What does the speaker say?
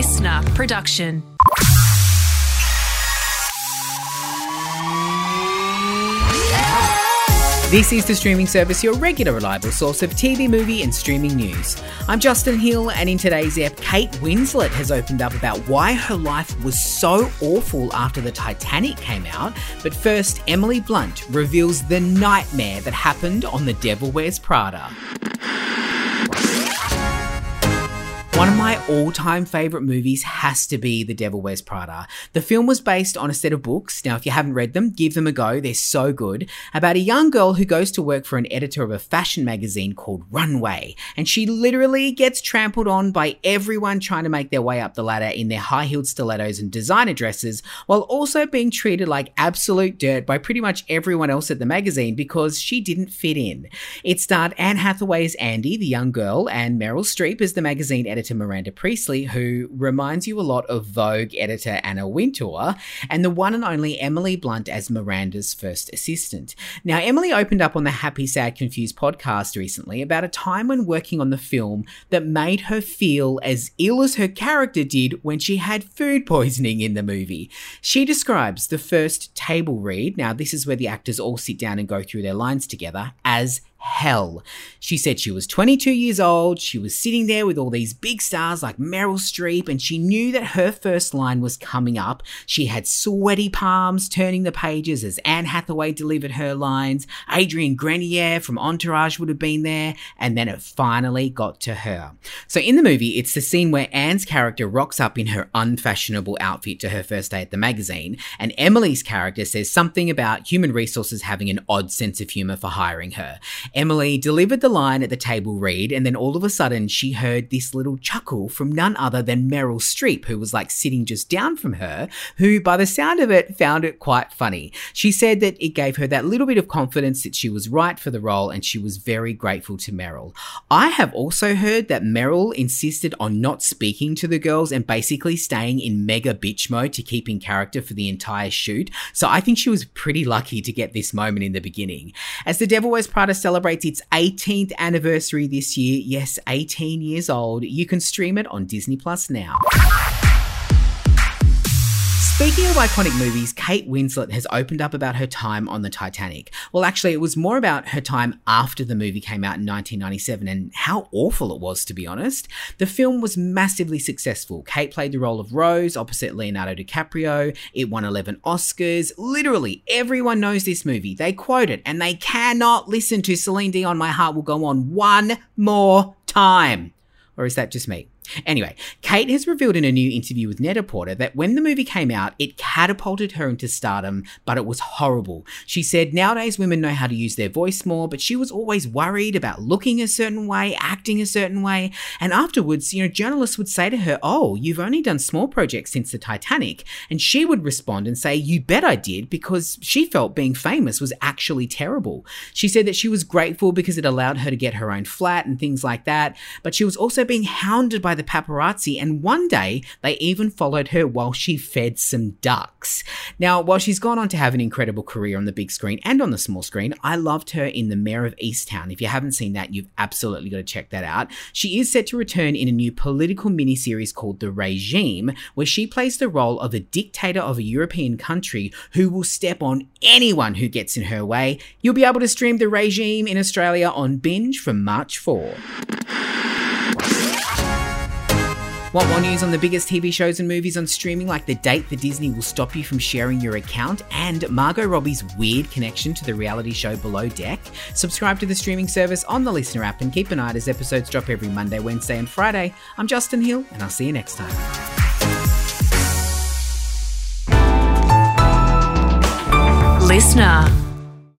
listener production. This is the streaming service, your regular reliable source of TV, movie, and streaming news. I'm Justin Hill, and in today's ep, Kate Winslet has opened up about why her life was so awful after the Titanic came out. But first, Emily Blunt reveals the nightmare that happened on The Devil Wears Prada. One of my all time favourite movies has to be The Devil Wears Prada. The film was based on a set of books. Now, if you haven't read them, give them a go. They're so good. About a young girl who goes to work for an editor of a fashion magazine called Runway. And she literally gets trampled on by everyone trying to make their way up the ladder in their high heeled stilettos and designer dresses, while also being treated like absolute dirt by pretty much everyone else at the magazine because she didn't fit in. It starred Anne Hathaway as Andy, the young girl, and Meryl Streep as the magazine editor editor Miranda Priestly, who reminds you a lot of Vogue editor Anna Wintour, and the one and only Emily Blunt as Miranda's first assistant. Now, Emily opened up on the Happy, Sad, Confused podcast recently about a time when working on the film that made her feel as ill as her character did when she had food poisoning in the movie. She describes the first table read, now, this is where the actors all sit down and go through their lines together, as hell. She said she was 22 years old, she was sitting there with all these big stars like Meryl Streep, and she knew that her first line was coming up. She had sweaty palms turning the pages as Anne Hathaway delivered her lines. Adrian Grenier from Entourage would have been there, and then it finally got to her. So in the movie, it's the scene where Anne's character rocks up in her unfashionable outfit to her first day at the magazine, and Emily's character says something about human resources having an odd sense of humor for hiring her. Emily delivered the line at the table read, and then all of a sudden she heard this little chuckle from none other than Meryl Streep, who was like sitting just down from her, who, by the sound of it, found it quite funny. She said that it gave her that little bit of confidence that she was right for the role, and she was very grateful to Meryl. I have also heard that Meryl insisted on not speaking to the girls and basically staying in mega bitch mode to keep in character for the entire shoot. So I think she was pretty lucky to get this moment in the beginning. As the Devil Wears Prada celebrates celebrates its 18th anniversary this year. Yes, 18 years old. You can stream it on Disney Plus now. Speaking of iconic movies, Kate Winslet has opened up about her time on the Titanic. Well, actually, it was more about her time after the movie came out in 1997 and how awful it was, to be honest. The film was massively successful. Kate played the role of Rose opposite Leonardo DiCaprio. It won 11 Oscars. Literally, everyone knows this movie. They quote it and they cannot listen to Celine Dion, My Heart Will Go On one more time. Or is that just me? Anyway, Kate has revealed in a new interview with Net-a-Porter that when the movie came out, it catapulted her into stardom, but it was horrible. She said nowadays women know how to use their voice more, but she was always worried about looking a certain way, acting a certain way. And afterwards, you know, journalists would say to her, Oh, you've only done small projects since the Titanic. And she would respond and say, You bet I did, because she felt being famous was actually terrible. She said that she was grateful because it allowed her to get her own flat and things like that, but she was also being hounded by the paparazzi, and one day they even followed her while she fed some ducks. Now, while she's gone on to have an incredible career on the big screen and on the small screen, I loved her in The Mare of Easttown. If you haven't seen that, you've absolutely got to check that out. She is set to return in a new political miniseries called The Regime, where she plays the role of a dictator of a European country who will step on anyone who gets in her way. You'll be able to stream The Regime in Australia on Binge from March 4. Want more news on the biggest TV shows and movies on streaming, like the date that Disney will stop you from sharing your account and Margot Robbie's weird connection to the reality show Below Deck? Subscribe to the streaming service on the Listener app and keep an eye as episodes drop every Monday, Wednesday, and Friday. I'm Justin Hill, and I'll see you next time. Listener.